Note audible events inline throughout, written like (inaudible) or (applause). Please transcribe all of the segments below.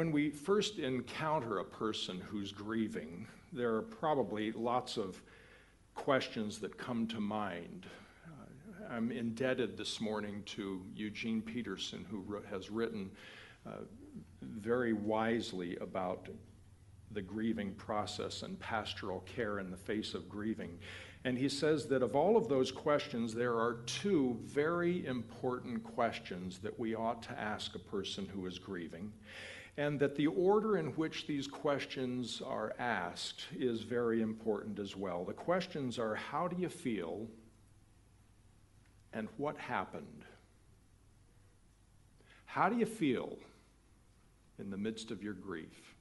When we first encounter a person who's grieving, there are probably lots of questions that come to mind. Uh, I'm indebted this morning to Eugene Peterson, who has written uh, very wisely about the grieving process and pastoral care in the face of grieving. And he says that of all of those questions, there are two very important questions that we ought to ask a person who is grieving. And that the order in which these questions are asked is very important as well. The questions are how do you feel and what happened? How do you feel in the midst of your grief?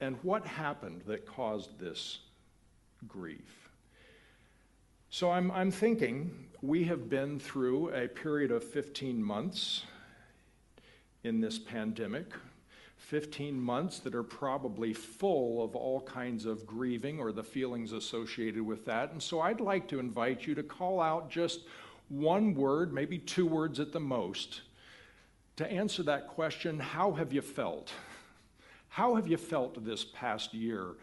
And what happened that caused this grief? So I'm, I'm thinking we have been through a period of 15 months in this pandemic. 15 months that are probably full of all kinds of grieving or the feelings associated with that. And so I'd like to invite you to call out just one word, maybe two words at the most, to answer that question how have you felt? How have you felt this past year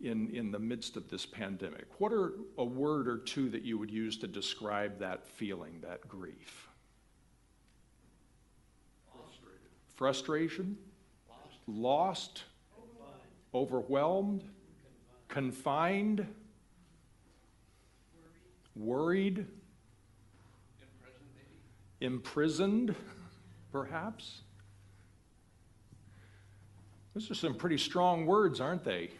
in, in the midst of this pandemic? What are a word or two that you would use to describe that feeling, that grief? Frustrated. Frustration? Lost? Overwhelmed? Confined? Worried? Imprisoned, perhaps? Those are some pretty strong words, aren't they?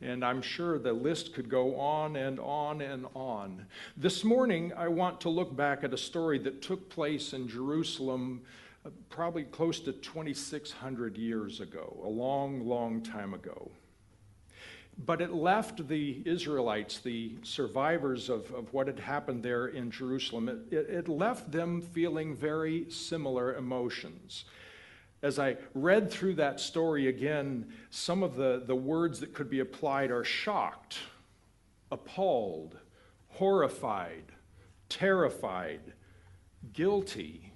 And I'm sure the list could go on and on and on. This morning, I want to look back at a story that took place in Jerusalem probably close to 2,600 years ago, a long, long time ago. But it left the Israelites, the survivors of, of what had happened there in Jerusalem, it, it, left them feeling very similar emotions as I read through that story again, some of the, the words that could be applied are shocked, appalled, horrified, terrified, guilty,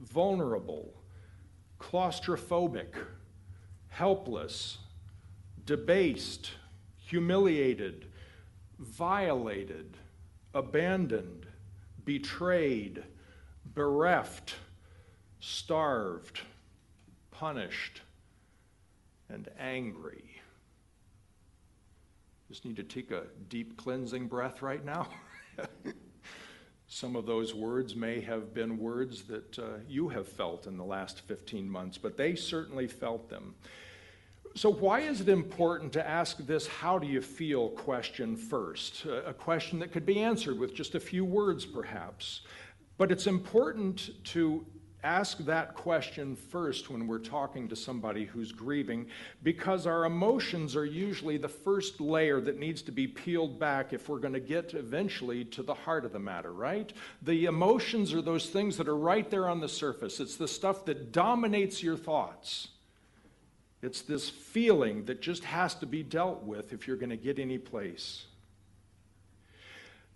vulnerable, claustrophobic, helpless, debased, humiliated, violated, abandoned, betrayed, bereft, starved punished and angry. Just need to take a deep cleansing breath right now. (laughs) Some of those words may have been words that uh, you have felt in the last 15 months, but they certainly felt them. So, why is it important to ask this how do you feel question first? A question that could be answered with just a few words, perhaps. But it's important to ask that question first when we're talking to somebody who's grieving because our emotions are usually the first layer that needs to be peeled back if we're going to get eventually to the heart of the matter, right? The emotions are those things that are right there on the surface. It's the stuff that dominates your thoughts. It's this feeling that just has to be dealt with if you're going to get any place.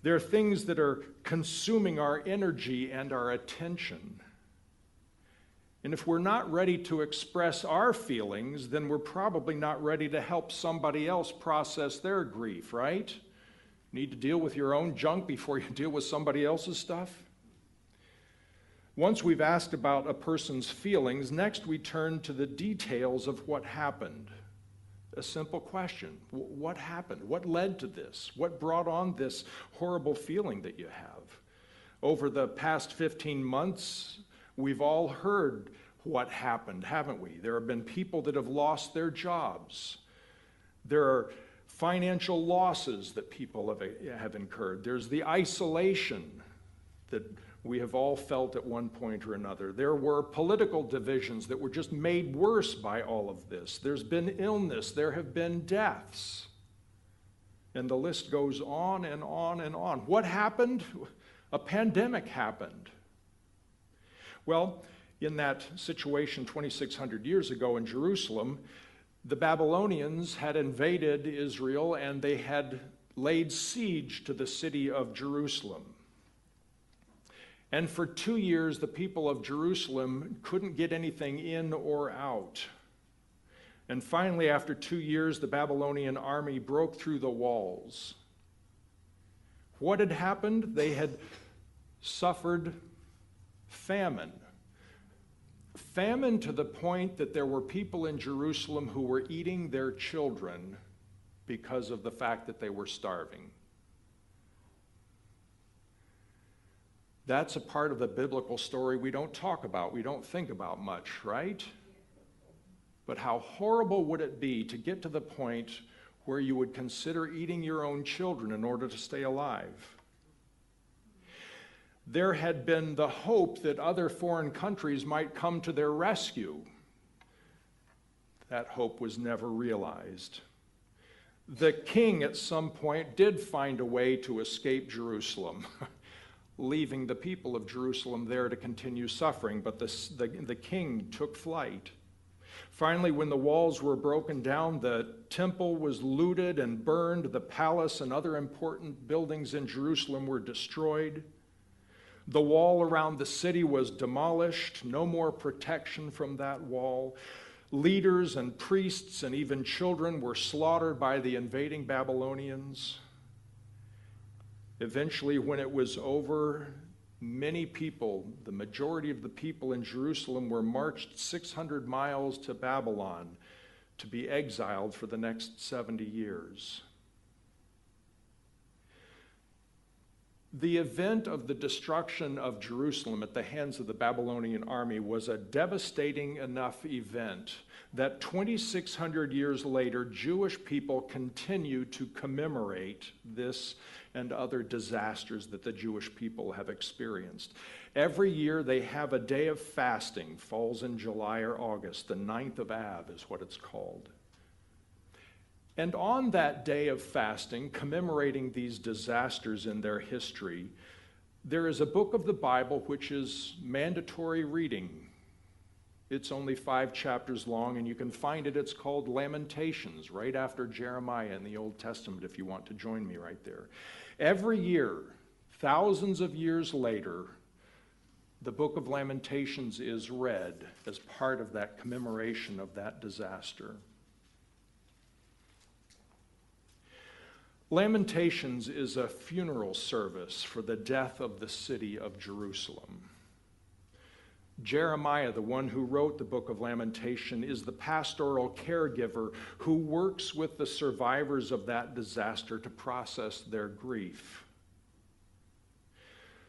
There are things that are consuming our energy and our attention. And if we're not ready to express our feelings, then we're probably not ready to help somebody else process their grief, right? Need to deal with your own junk before you (laughs) deal with somebody else's stuff? Once we've asked about a person's feelings, next we turn to the details of what happened. A simple question What happened? What led to this? What brought on this horrible feeling that you have? Over the past 15 months, We've all heard what happened, haven't we? There have been people that have lost their jobs. There are financial losses that people have, have incurred. There's the isolation that we have all felt at one point or another. There were political divisions that were just made worse by all of this. There's been illness, there have been deaths. And the list goes on and on and on. What happened? A pandemic happened. Well, in that situation 2,600 years ago in Jerusalem, the Babylonians had invaded Israel and they had laid siege to the city of Jerusalem. And for two years, the people of Jerusalem couldn't get anything in or out. And finally, after two years, the Babylonian army broke through the walls. What had happened? They had suffered famine. Famine to the point that there were people in Jerusalem who were eating their children because of the fact that they were starving. That's a part of the biblical story we don't talk about, we don't think about much, right? But how horrible would it be to get to the point where you would consider eating your own children in order to stay alive? There had been the hope that other foreign countries might come to their rescue. That hope was never realized. The king, at some point, did find a way to escape Jerusalem. (laughs) leaving the people of Jerusalem there to continue suffering, but the, the, the, king took flight. Finally, when the walls were broken down, the temple was looted and burned, the palace and other important buildings in Jerusalem were destroyed. The wall around the city was demolished, no more protection from that wall. Leaders and priests and even children were slaughtered by the invading Babylonians. Eventually, when it was over, many people, the majority of the people in Jerusalem, were marched 600 miles to Babylon to be exiled for the next 70 years. The event of the destruction of Jerusalem at the hands of the Babylonian army was a devastating enough event that 2,600 years later, Jewish people continue to commemorate this and other disasters that the Jewish people have experienced. Every year they have a day of fasting, falls in July or August. The ninth of Av is what it's called. And on that day of fasting, commemorating these disasters in their history, there is a book of the Bible which is mandatory reading. It's only five chapters long, and you can find it. It's called Lamentations, right after Jeremiah in the Old Testament, if you want to join me right there. Every year, thousands of years later, the book of Lamentations is read as part of that commemoration of that disaster. Lamentations is a funeral service for the death of the city of Jerusalem. Jeremiah, the one who wrote the book of Lamentation, is the pastoral caregiver who works with the survivors of that disaster to process their grief.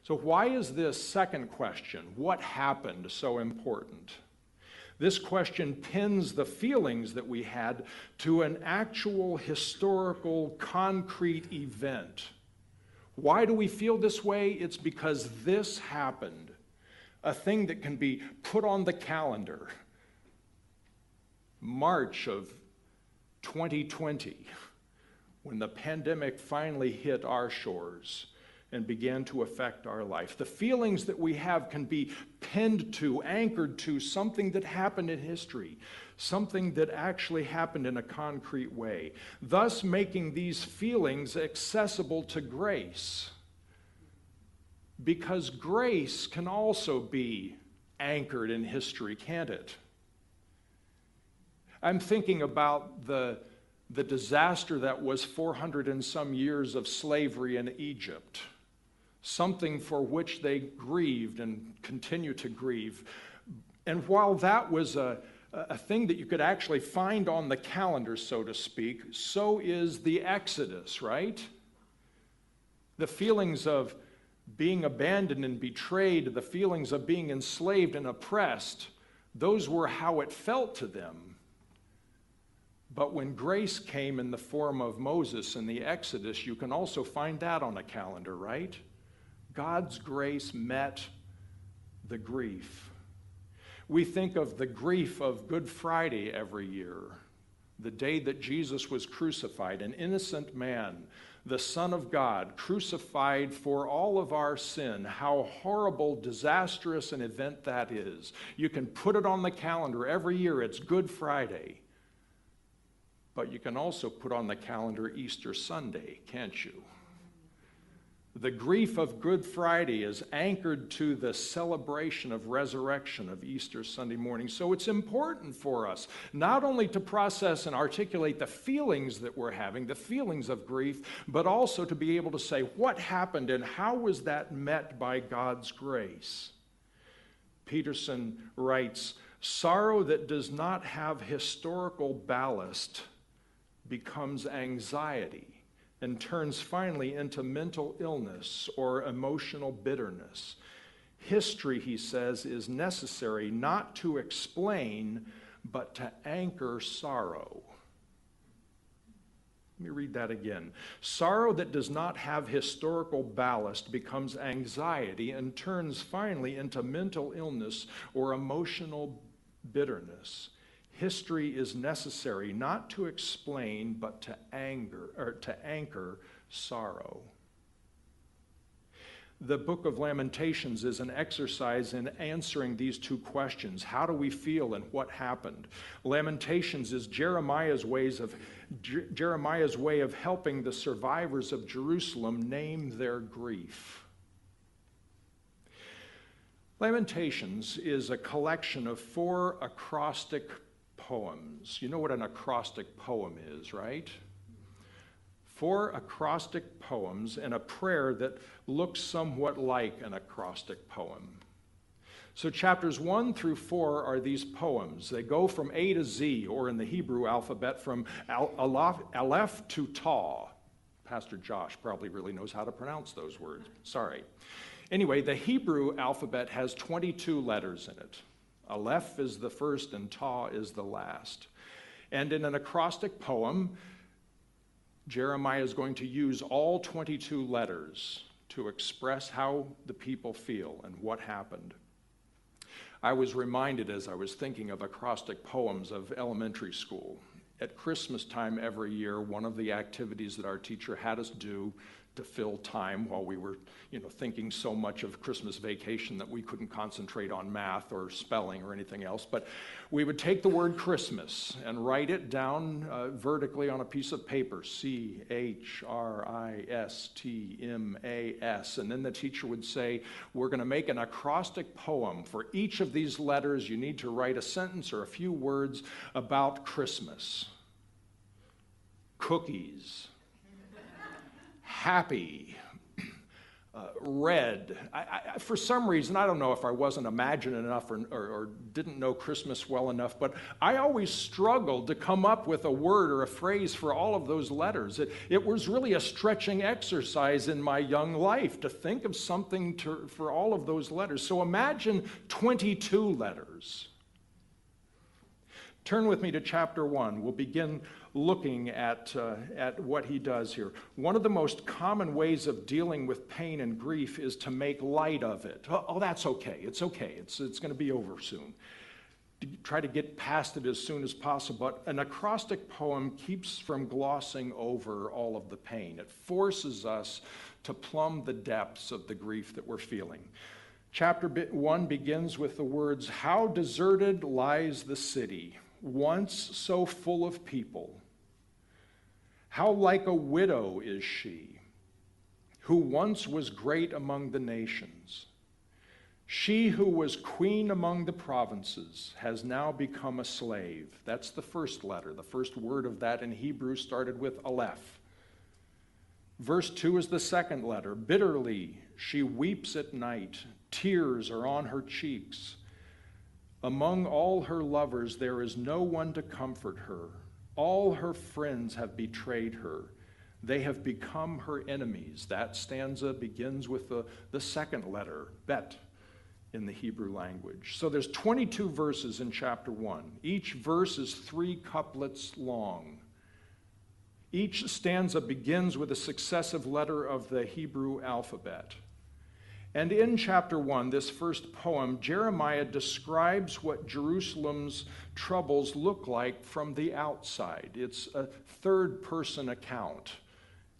So, why is this second question, what happened, so important? This question pins the feelings that we had to an actual historical, concrete event. Why do we feel this way? It's because this happened, a thing that can be put on the calendar. March of 2020, when the pandemic finally hit our shores and began to affect our life. The feelings that we have can be pinned to, anchored to something that happened in history, something that actually happened in a concrete way, thus making these feelings accessible to grace. Because grace can also be anchored in history, can't it? I'm thinking about the, the disaster that was 400 and some years of slavery in Egypt something for which they grieved and continue to grieve. And while that was a, a thing that you could actually find on the calendar, so to speak, so is the Exodus, right? The feelings of being abandoned and betrayed, the feelings of being enslaved and oppressed, those were how it felt to them. But when grace came in the form of Moses in the Exodus, you can also find that on a calendar, right? God's grace met the grief. We think of the grief of Good Friday every year, the day that Jesus was crucified, an innocent man, the Son of God, crucified for all of our sin. How horrible, disastrous an event that is. You can put it on the calendar every year, it's Good Friday. But you can also put on the calendar Easter Sunday, can't you? The grief of Good Friday is anchored to the celebration of resurrection of Easter Sunday morning. So it's important for us not only to process and articulate the feelings that we're having, the feelings of grief, but also to be able to say what happened and how was that met by God's grace. Peterson writes Sorrow that does not have historical ballast becomes anxiety and turns finally into mental illness or emotional bitterness. History, he says, is necessary not to explain, but to anchor sorrow. Let me read that again. Sorrow that does not have historical ballast becomes anxiety and turns finally into mental illness or emotional bitterness. History is necessary not to explain, but to anger or to anchor sorrow. The book of Lamentations is an exercise in answering these two questions. How do we feel and what happened? Lamentations is Jeremiah's ways of Jeremiah's way of helping the survivors of Jerusalem name their grief. Lamentations is a collection of four acrostic poems. You know what an acrostic poem is, right? Four acrostic poems and a prayer that looks somewhat like an acrostic poem. So, chapters one through four are these poems. They go from A to Z, or in the Hebrew alphabet, from Aleph to Taw. Pastor Josh probably really knows how to pronounce those words. Sorry. Anyway, the Hebrew alphabet has 22 letters in it. Aleph is the first and Ta is the last. And in an acrostic poem, Jeremiah is going to use all 22 letters to express how the people feel and what happened. I was reminded as I was thinking of acrostic poems of elementary school. At Christmas time every year, one of the activities that our teacher had us do to fill time while we were, you know, thinking so much of Christmas vacation that we couldn't concentrate on math or spelling or anything else. But we would take the word Christmas and write it down uh, vertically on a piece of paper C H R I S T M A S. And then the teacher would say, We're going to make an acrostic poem. For each of these letters, you need to write a sentence or a few words about Christmas. Cookies happy, uh, red. I, I, for some reason, I don't know if I wasn't imagining enough or, or, or, didn't know Christmas well enough, but I always struggled to come up with a word or a phrase for all of those letters. It, it was really a stretching exercise in my young life to think of something to, for all of those letters. So imagine 22 letters. Turn with me to chapter 1. We'll begin looking at, uh, at what he does here. One of the most common ways of dealing with pain and grief is to make light of it. Oh, oh that's okay. It's okay. It's, it's going to be over soon. Try to get past it as soon as possible. But an acrostic poem keeps from glossing over all of the pain. It forces us to plumb the depths of the grief that we're feeling. Chapter 1 begins with the words How deserted lies the city, once so full of people. How like a widow is she, who once was great among the nations. She who was queen among the provinces has now become a slave. That's the first letter. The first word of that in Hebrew started with Aleph. Verse 2 is the second letter. Bitterly she weeps at night, tears are on her cheeks. Among all her lovers, there is no one to comfort her. All her friends have betrayed her. They have become her enemies. That stanza begins with the, the second letter, bet, in the Hebrew language. So there's 22 verses in chapter 1. Each verse is three couplets long. Each stanza begins with a successive letter of the Hebrew alphabet. And in chapter 1, this first poem, Jeremiah describes what Jerusalem's troubles look like from the outside. It's a third person account,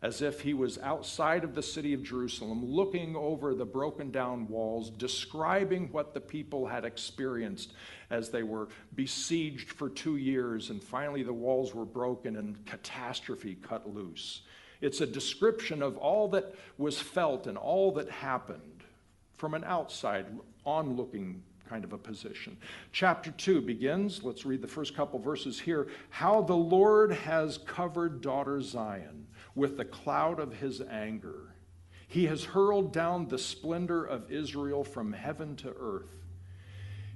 as if he was outside of the city of Jerusalem, looking over the broken down walls, describing what the people had experienced as they were besieged for two years, and finally the walls were broken and catastrophe cut loose. It's a description of all that was felt and all that happened from an outside, onlooking kind of a position. Chapter 2 begins, let's read the first couple verses here. How the Lord has covered daughter Zion with the cloud of his anger. He has hurled down the splendor of Israel from heaven to earth.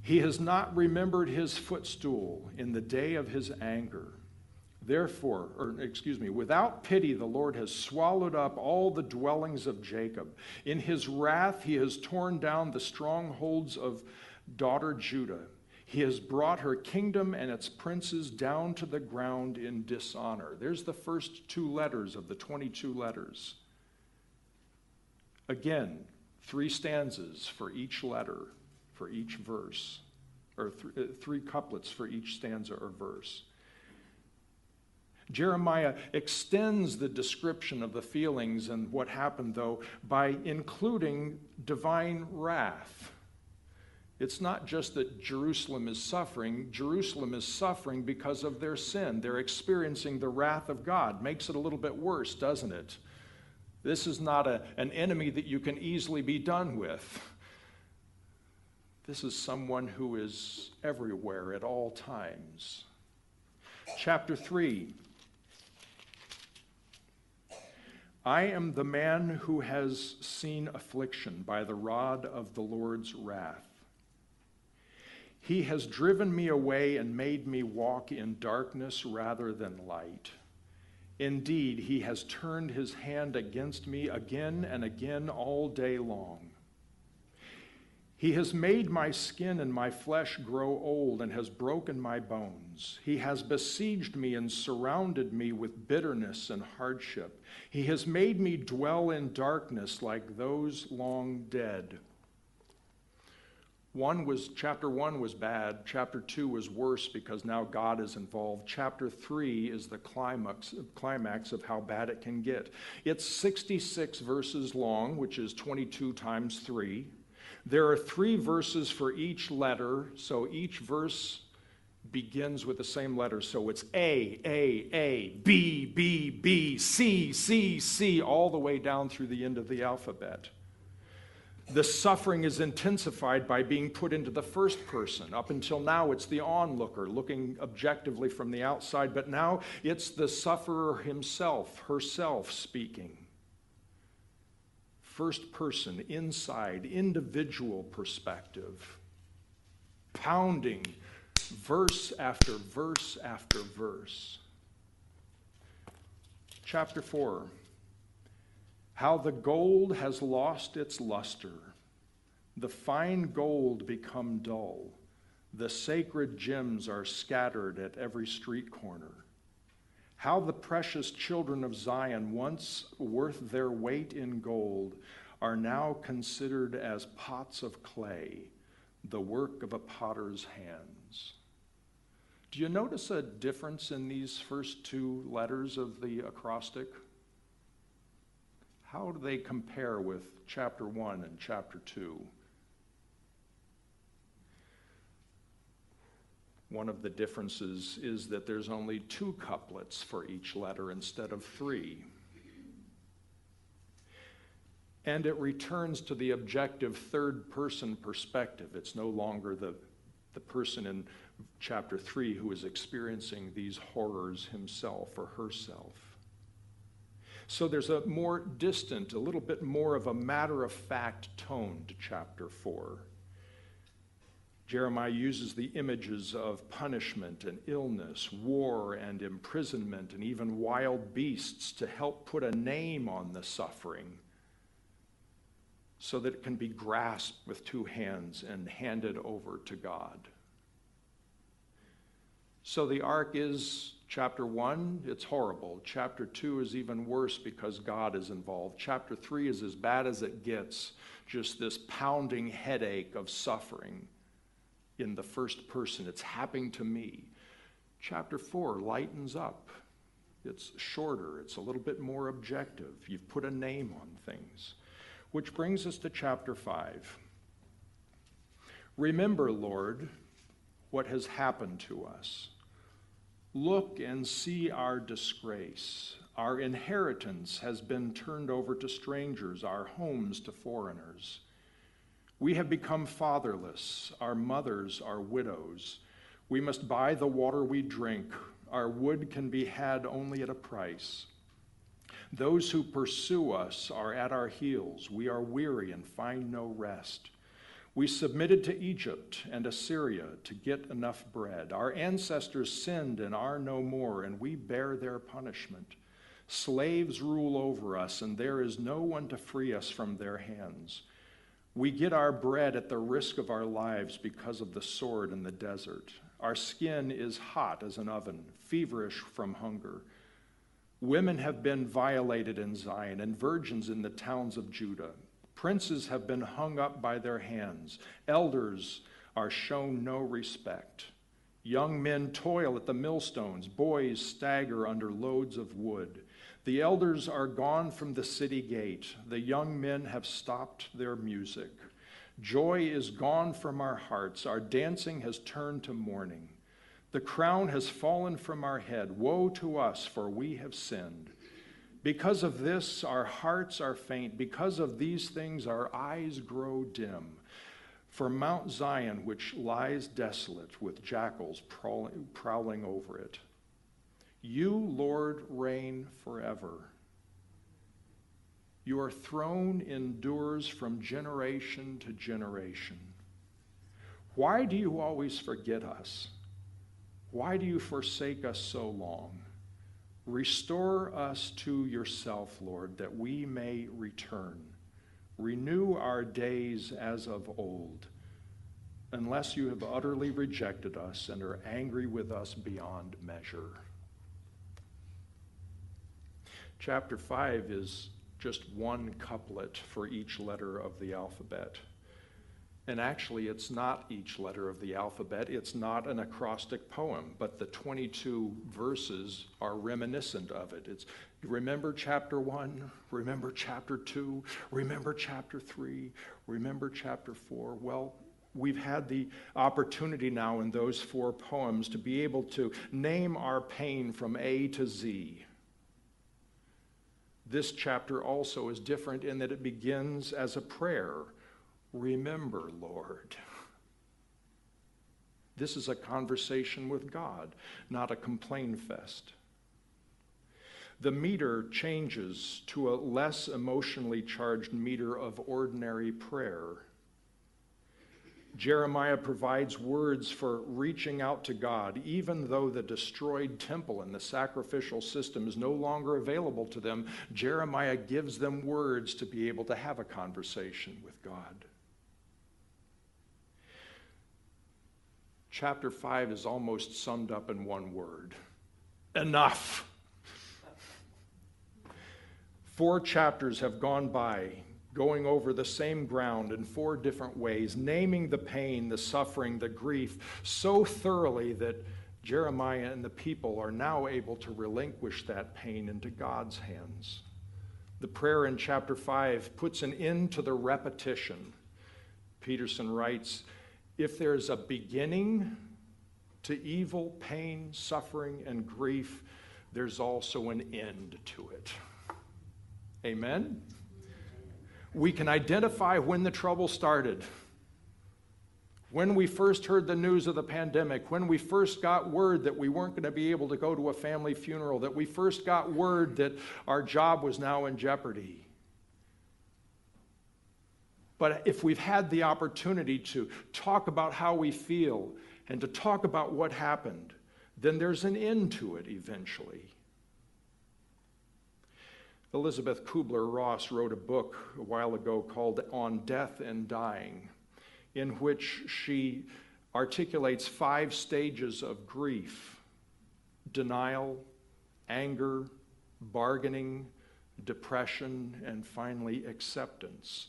He has not remembered his footstool in the day of his anger. Therefore, or excuse me, without pity, the Lord has swallowed up all the dwellings of Jacob. In his wrath, he has torn down the strongholds of daughter Judah. He has brought her kingdom and its princes down to the ground in dishonor. There's the first two letters of the 22 letters. Again, three stanzas for each letter, for each verse, or th- uh, three couplets for each stanza or verse. Jeremiah extends the description of the feelings and what happened, though, by including divine wrath. It's not just that Jerusalem is suffering, Jerusalem is suffering because of their sin. They're experiencing the wrath of God. Makes it a little bit worse, doesn't it? This is not a, an enemy that you can easily be done with. This is someone who is everywhere at all times. Chapter 3 I am the man who has seen affliction by the rod of the Lord's wrath. He has driven me away and made me walk in darkness rather than light. Indeed, he has turned his hand against me again and again all day long. He has made my skin and my flesh grow old and has broken my bones. He has besieged me and surrounded me with bitterness and hardship. He has made me dwell in darkness like those long dead. One was, chapter one was bad. Chapter two was worse because now God is involved. Chapter three is the climax, climax of how bad it can get. It's 66 verses long, which is 22 times three. There are three verses for each letter, so each verse begins with the same letter. So it's A, A, A, B, B, B, C, C, C, all the way down through the end of the alphabet the suffering is intensified by being put into the first person. Up until now, it's the onlooker looking objectively from the outside, but now it's the sufferer himself, herself speaking. First person, inside, individual perspective, pounding verse after verse after verse. Chapter 4 how the gold has lost its luster, the fine gold become dull, the sacred gems are scattered at every street corner. How the precious children of Zion, once worth their weight in gold, are now considered as pots of clay, the work of a potter's hands. Do you notice a difference in these first two letters of the acrostic? how do they compare with chapter 1 and chapter 2? One of the differences is that there's only two couplets for each letter instead of three. And it returns to the objective third person perspective. It's no longer the, the person in chapter 3 who is experiencing these horrors himself or herself. So there's a more distant, a little bit more of a matter of fact tone to chapter 4. Jeremiah uses the images of punishment and illness, war and imprisonment, and even wild beasts to help put a name on the suffering so that it can be grasped with two hands and handed over to God. So the arc is Chapter 1, it's horrible. Chapter 2 is even worse because God is involved. Chapter 3 is as bad as it gets, just this pounding headache of suffering in the first person. It's happening to me. Chapter 4 lightens up. It's shorter, it's a little bit more objective. You've put a name on things. Which brings us to chapter 5. Remember, Lord, what has happened to us. Look and see our disgrace, Our inheritance has been turned over to strangers, our homes to foreigners. We have become fatherless, our mothers are widows. We must buy the water we drink, our wood can be had only at a price. Those who pursue us are at our heels. We are weary and find no rest. We submitted to Egypt and Assyria to get enough bread. Our ancestors sinned and are no more, and we bear their punishment. Slaves rule over us, and there is no one to free us from their hands. We get our bread at the risk of our lives because of the sword in the desert. Our skin is hot as an oven, feverish from hunger. Women have been violated in Zion, and virgins in the towns of Judah. Princes have been hung up by their hands. Elders are shown no respect. Young men toil at the millstones. Boys stagger under loads of wood. The elders are gone from the city gate. The young men have stopped their music. Joy is gone from our hearts. Our dancing has turned to mourning. The crown has fallen from our head. Woe to us, for we have sinned. Because of this, our hearts are faint. Because of these things, our eyes grow dim. For Mount Zion, which lies desolate with jackals prowling over it, you, Lord, reign forever. Your throne endures from generation to generation. Why do you always forget us? Why do you forsake us so long? Restore us to yourself, Lord, that we may return. Renew our days as of old, unless you have utterly rejected us and are angry with us beyond measure. Chapter 5 is just one couplet for each letter of the alphabet. And actually, it's not each letter of the alphabet. It's not an acrostic poem, but the 22 verses are reminiscent of it. It's remember chapter 1, remember chapter 2, remember chapter 3, remember chapter 4. Well, we've had the opportunity now in those four poems to be able to name our pain from A to Z this chapter also is different in that it begins as a prayer Remember, Lord. This is a conversation with God, not a complain fest. The meter changes to a less emotionally charged meter of ordinary prayer Jeremiah provides words for reaching out to God, even though the destroyed temple and the sacrificial system is no longer available to them. Jeremiah gives them words to be able to have a conversation with God. Chapter 5 is almost summed up in one word enough. Four chapters have gone by going over the same ground in four different ways, naming the pain, the suffering, the grief so thoroughly that Jeremiah and the people are now able to relinquish that pain into God's hands. The prayer in chapter 5 puts an end to the repetition. Peterson writes If there's a beginning to evil, pain, suffering, and grief, there's also an end to it. Amen? We can identify when the trouble started. When we first heard the news of the pandemic, when we first got word that we weren't going to be able to go to a family funeral, that we first got word that our job was now in jeopardy. But if we've had the opportunity to talk about how we feel and to talk about what happened, then there's an end to it eventually. Elisabeth Kubler Ross wrote a book a while ago called On Death and Dying, in which she articulates five stages of grief denial, anger, bargaining, depression, and finally acceptance.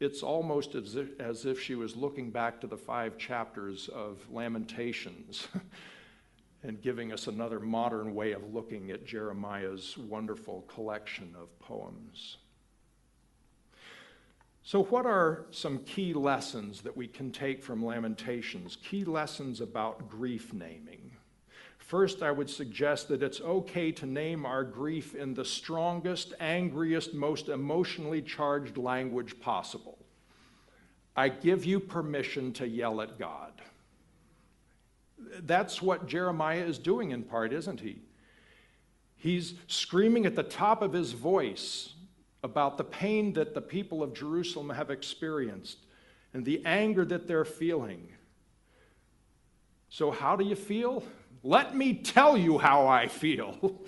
It's almost as if, as if she was looking back to the five chapters of Lamentations (laughs) and giving us another modern way of looking at Jeremiah's wonderful collection of poems. So, what are some key lessons that we can take from Lamentations? Key lessons about grief naming. First, I would suggest that it's okay to name our grief in the strongest, angriest, most emotionally charged language possible. I give you permission to yell at God. That's what Jeremiah is doing in part, isn't he? He's screaming at the top of his voice about the pain that the people of Jerusalem have experienced and the anger that they're feeling. So, how do you feel? Let me tell you how I feel.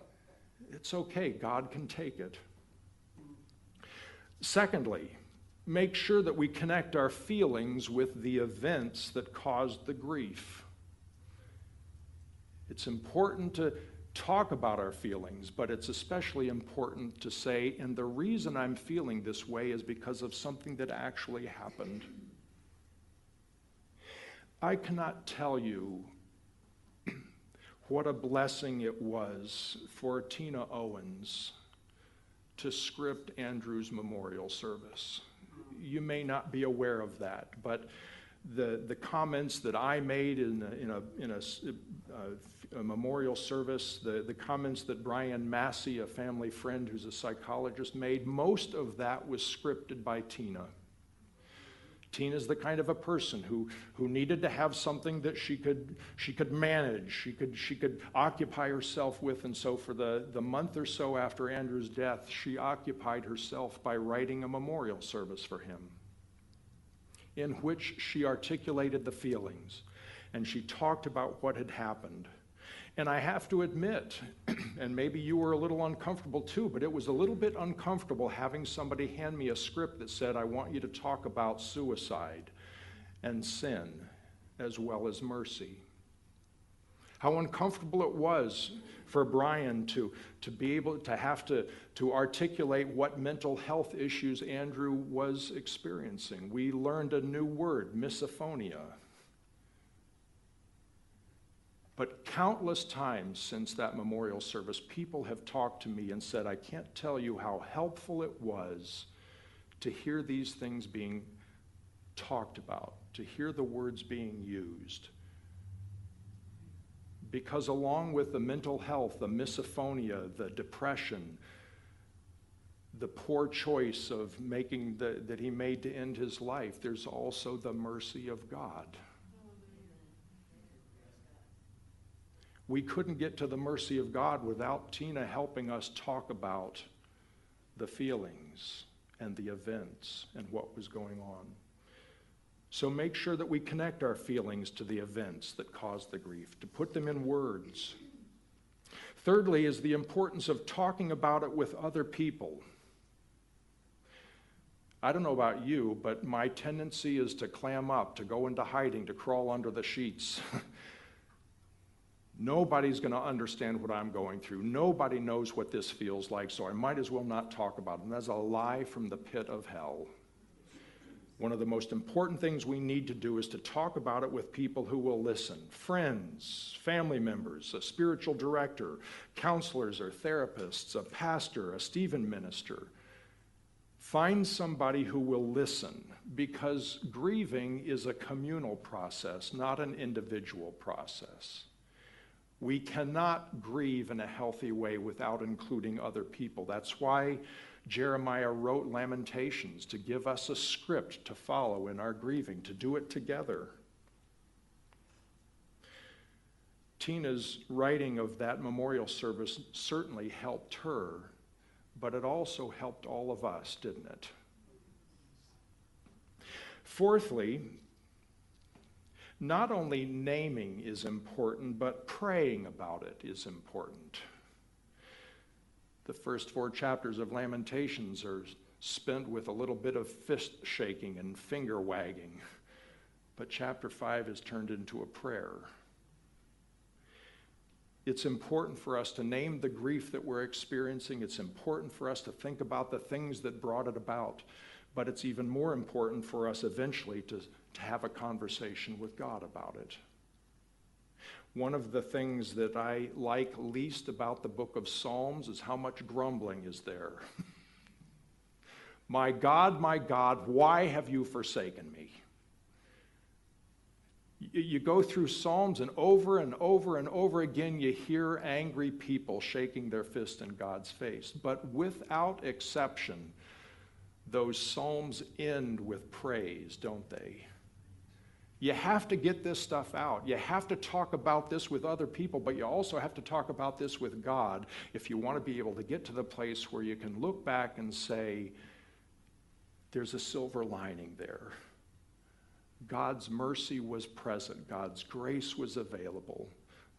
(laughs) it's okay, God can take it. Secondly, make sure that we connect our feelings with the events that caused the grief. It's important to talk about our feelings, but it's especially important to say, and the reason I'm feeling this way is because of something that actually happened. I cannot tell you (clears throat) what a blessing it was for Tina Owens to script Andrew's memorial service. You may not be aware of that, but the, the comments that I made in a, in a, in a, a, a memorial service, the, the comments that Brian Massey, a family friend who's a psychologist, made, most of that was scripted by Tina. Tina's the kind of a person who, who needed to have something that she could, she could manage, she could, she could occupy herself with. And so, for the, the month or so after Andrew's death, she occupied herself by writing a memorial service for him in which she articulated the feelings and she talked about what had happened. And I have to admit, (clears throat) and maybe you were a little uncomfortable too, but it was a little bit uncomfortable having somebody hand me a script that said, I want you to talk about suicide and sin as well as mercy. How uncomfortable it was for Brian to, to be able to have to, to articulate what mental health issues Andrew was experiencing. We learned a new word, misophonia. But countless times since that memorial service, people have talked to me and said, I can't tell you how helpful it was to hear these things being talked about, to hear the words being used. Because along with the mental health, the misophonia, the depression, the poor choice of making the, that he made to end his life, there's also the mercy of God. We couldn't get to the mercy of God without Tina helping us talk about the feelings and the events and what was going on. So make sure that we connect our feelings to the events that caused the grief, to put them in words. Thirdly, is the importance of talking about it with other people. I don't know about you, but my tendency is to clam up, to go into hiding, to crawl under the sheets. (laughs) Nobody's going to understand what I'm going through. Nobody knows what this feels like, so I might as well not talk about it. And that's a lie from the pit of hell. One of the most important things we need to do is to talk about it with people who will listen friends, family members, a spiritual director, counselors or therapists, a pastor, a Stephen minister. Find somebody who will listen because grieving is a communal process, not an individual process. We cannot grieve in a healthy way without including other people. That's why Jeremiah wrote Lamentations to give us a script to follow in our grieving, to do it together. Tina's writing of that memorial service certainly helped her, but it also helped all of us, didn't it? Fourthly, not only naming is important, but praying about it is important. The first four chapters of Lamentations are spent with a little bit of fist shaking and finger wagging, but chapter five is turned into a prayer. It's important for us to name the grief that we're experiencing. It's important for us to think about the things that brought it about. But it's even more important for us eventually to to have a conversation with God about it. One of the things that I like least about the book of Psalms is how much grumbling is there. my God, my God, why have you forsaken me? You, go through Psalms, and over and over and over again, you hear angry people shaking their fist in God's face. But without exception, those Psalms end with praise, don't they? You have to get this stuff out. You have to talk about this with other people, but you also have to talk about this with God if you want to be able to get to the place where you can look back and say, there's a silver lining there. God's mercy was present, God's grace was available.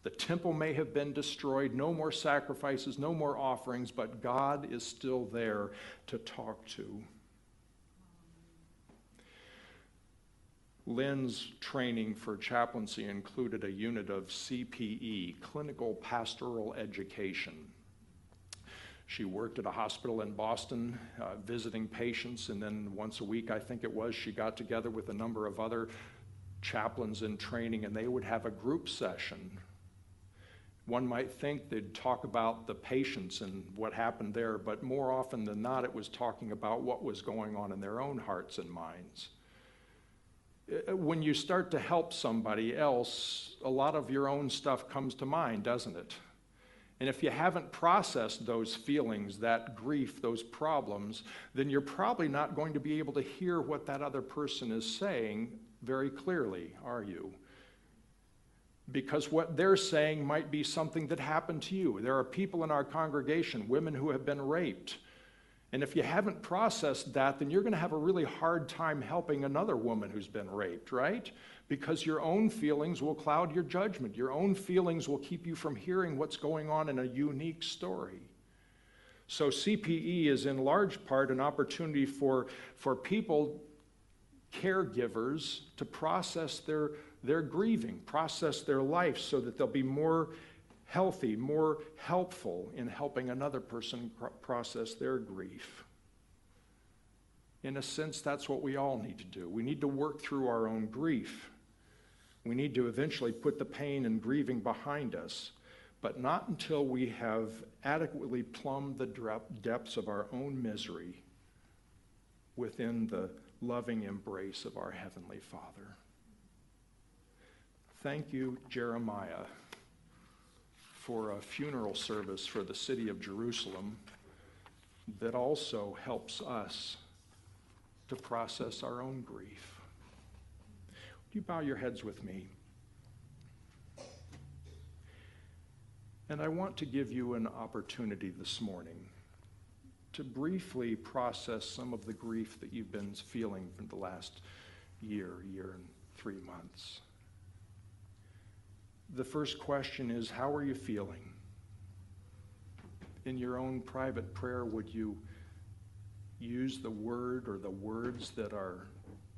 The temple may have been destroyed, no more sacrifices, no more offerings, but God is still there to talk to. Lynn's training for chaplaincy included a unit of CPE, Clinical Pastoral Education. She worked at a hospital in Boston uh, visiting patients, and then once a week, I think it was, she got together with a number of other chaplains in training, and they would have a group session. One might think they'd talk about the patients and what happened there, but more often than not, it was talking about what was going on in their own hearts and minds. Uh, when you start to help somebody else, a lot of your own stuff comes to mind, doesn't it? And if you haven't processed those feelings, that grief, those problems, then you're probably not going to be able to hear what that other person is saying very clearly, are you? Because what they're saying might be something that happened to you. There are people in our congregation, women who have been raped, and if you haven't processed that, then you're going to have a really hard time helping another woman who's been raped, right? Because your own feelings will cloud your judgment. Your own feelings will keep you from hearing what's going on in a unique story. So, CPE is in large part an opportunity for, for people, caregivers, to process their, their grieving, process their life so that they'll be more healthy, more helpful in helping another person process their grief. In a sense, that's what we all need to do. We need to work through our own grief. We need to eventually put the pain and grieving behind us, but not until we have adequately plumbed the depths of our own misery within the loving embrace of our Heavenly Father. Thank you, Jeremiah for a funeral service for the city of Jerusalem that also helps us to process our own grief. Would you bow your heads with me? And I want to give you an opportunity this morning to briefly process some of the grief that you've been feeling for the last year, year and three months. The first question is How are you feeling? In your own private prayer, would you use the word or the words that are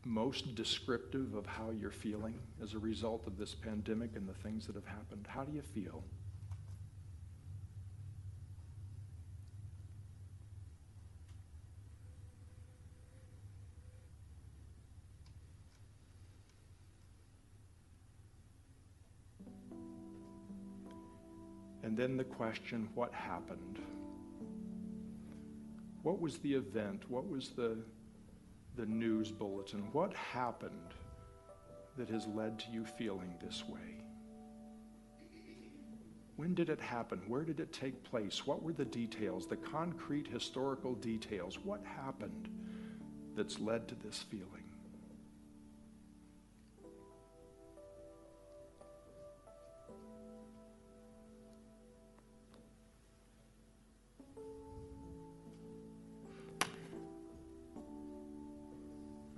most descriptive of how you're feeling as a result of this pandemic and the things that have happened? How do you feel? Then the question what happened? What was the event? What was the, the news bulletin? What happened that has led to you feeling this way? When did it happen? Where did it take place? What were the details, the concrete historical details? What happened that's led to this feeling?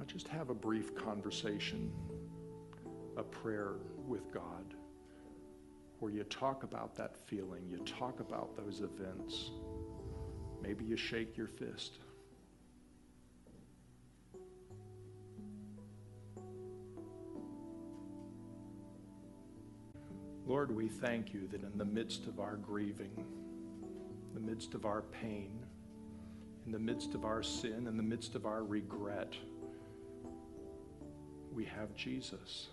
Just have a brief conversation, a prayer with God, where you talk about that feeling, you talk about those events. Maybe you shake your fist. Lord, we thank you that in the midst of our grieving, in the midst of our pain, in the midst of our sin, in the midst of our regret, we have Jesus.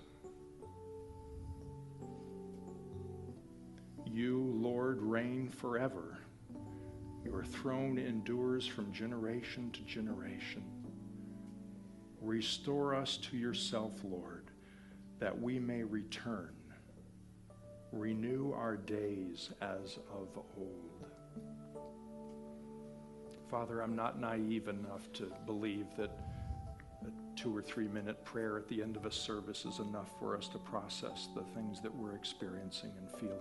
You, Lord, reign forever. Your throne endures from generation to generation. Restore us to yourself, Lord, that we may return, renew our days as of old. Father, I'm not naive enough to believe that two or three minute prayer at the end of a service is enough for us to process the things that we're experiencing and feeling.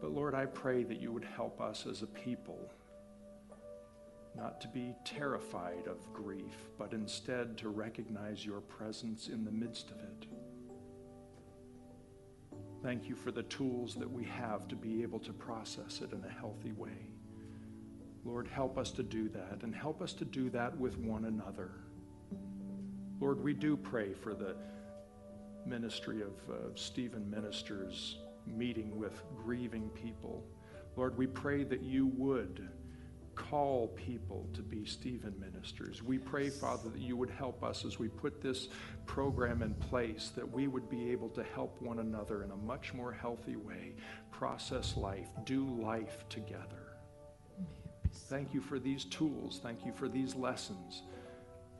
But Lord, I pray that you would help us as a people not to be terrified of grief, but instead to recognize your presence in the midst of it. Thank you for the tools that we have to be able to process it in a healthy way. Lord, help us to do that and help us to do that with one another. Lord, we do pray for the ministry of uh, Stephen Ministers meeting with grieving people. Lord, we pray that you would call people to be Stephen ministers. We pray, Father, that you would help us as we put this program in place, that we would be able to help one another in a much more healthy way, process life, do life together. Thank you for these tools. Thank you for these lessons.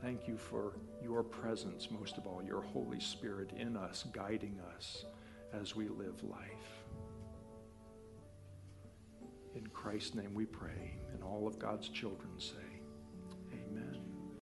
Thank you for your presence, most of all, your Holy Spirit in us, guiding us as we live life. In Christ's name we pray, and all of God's children say,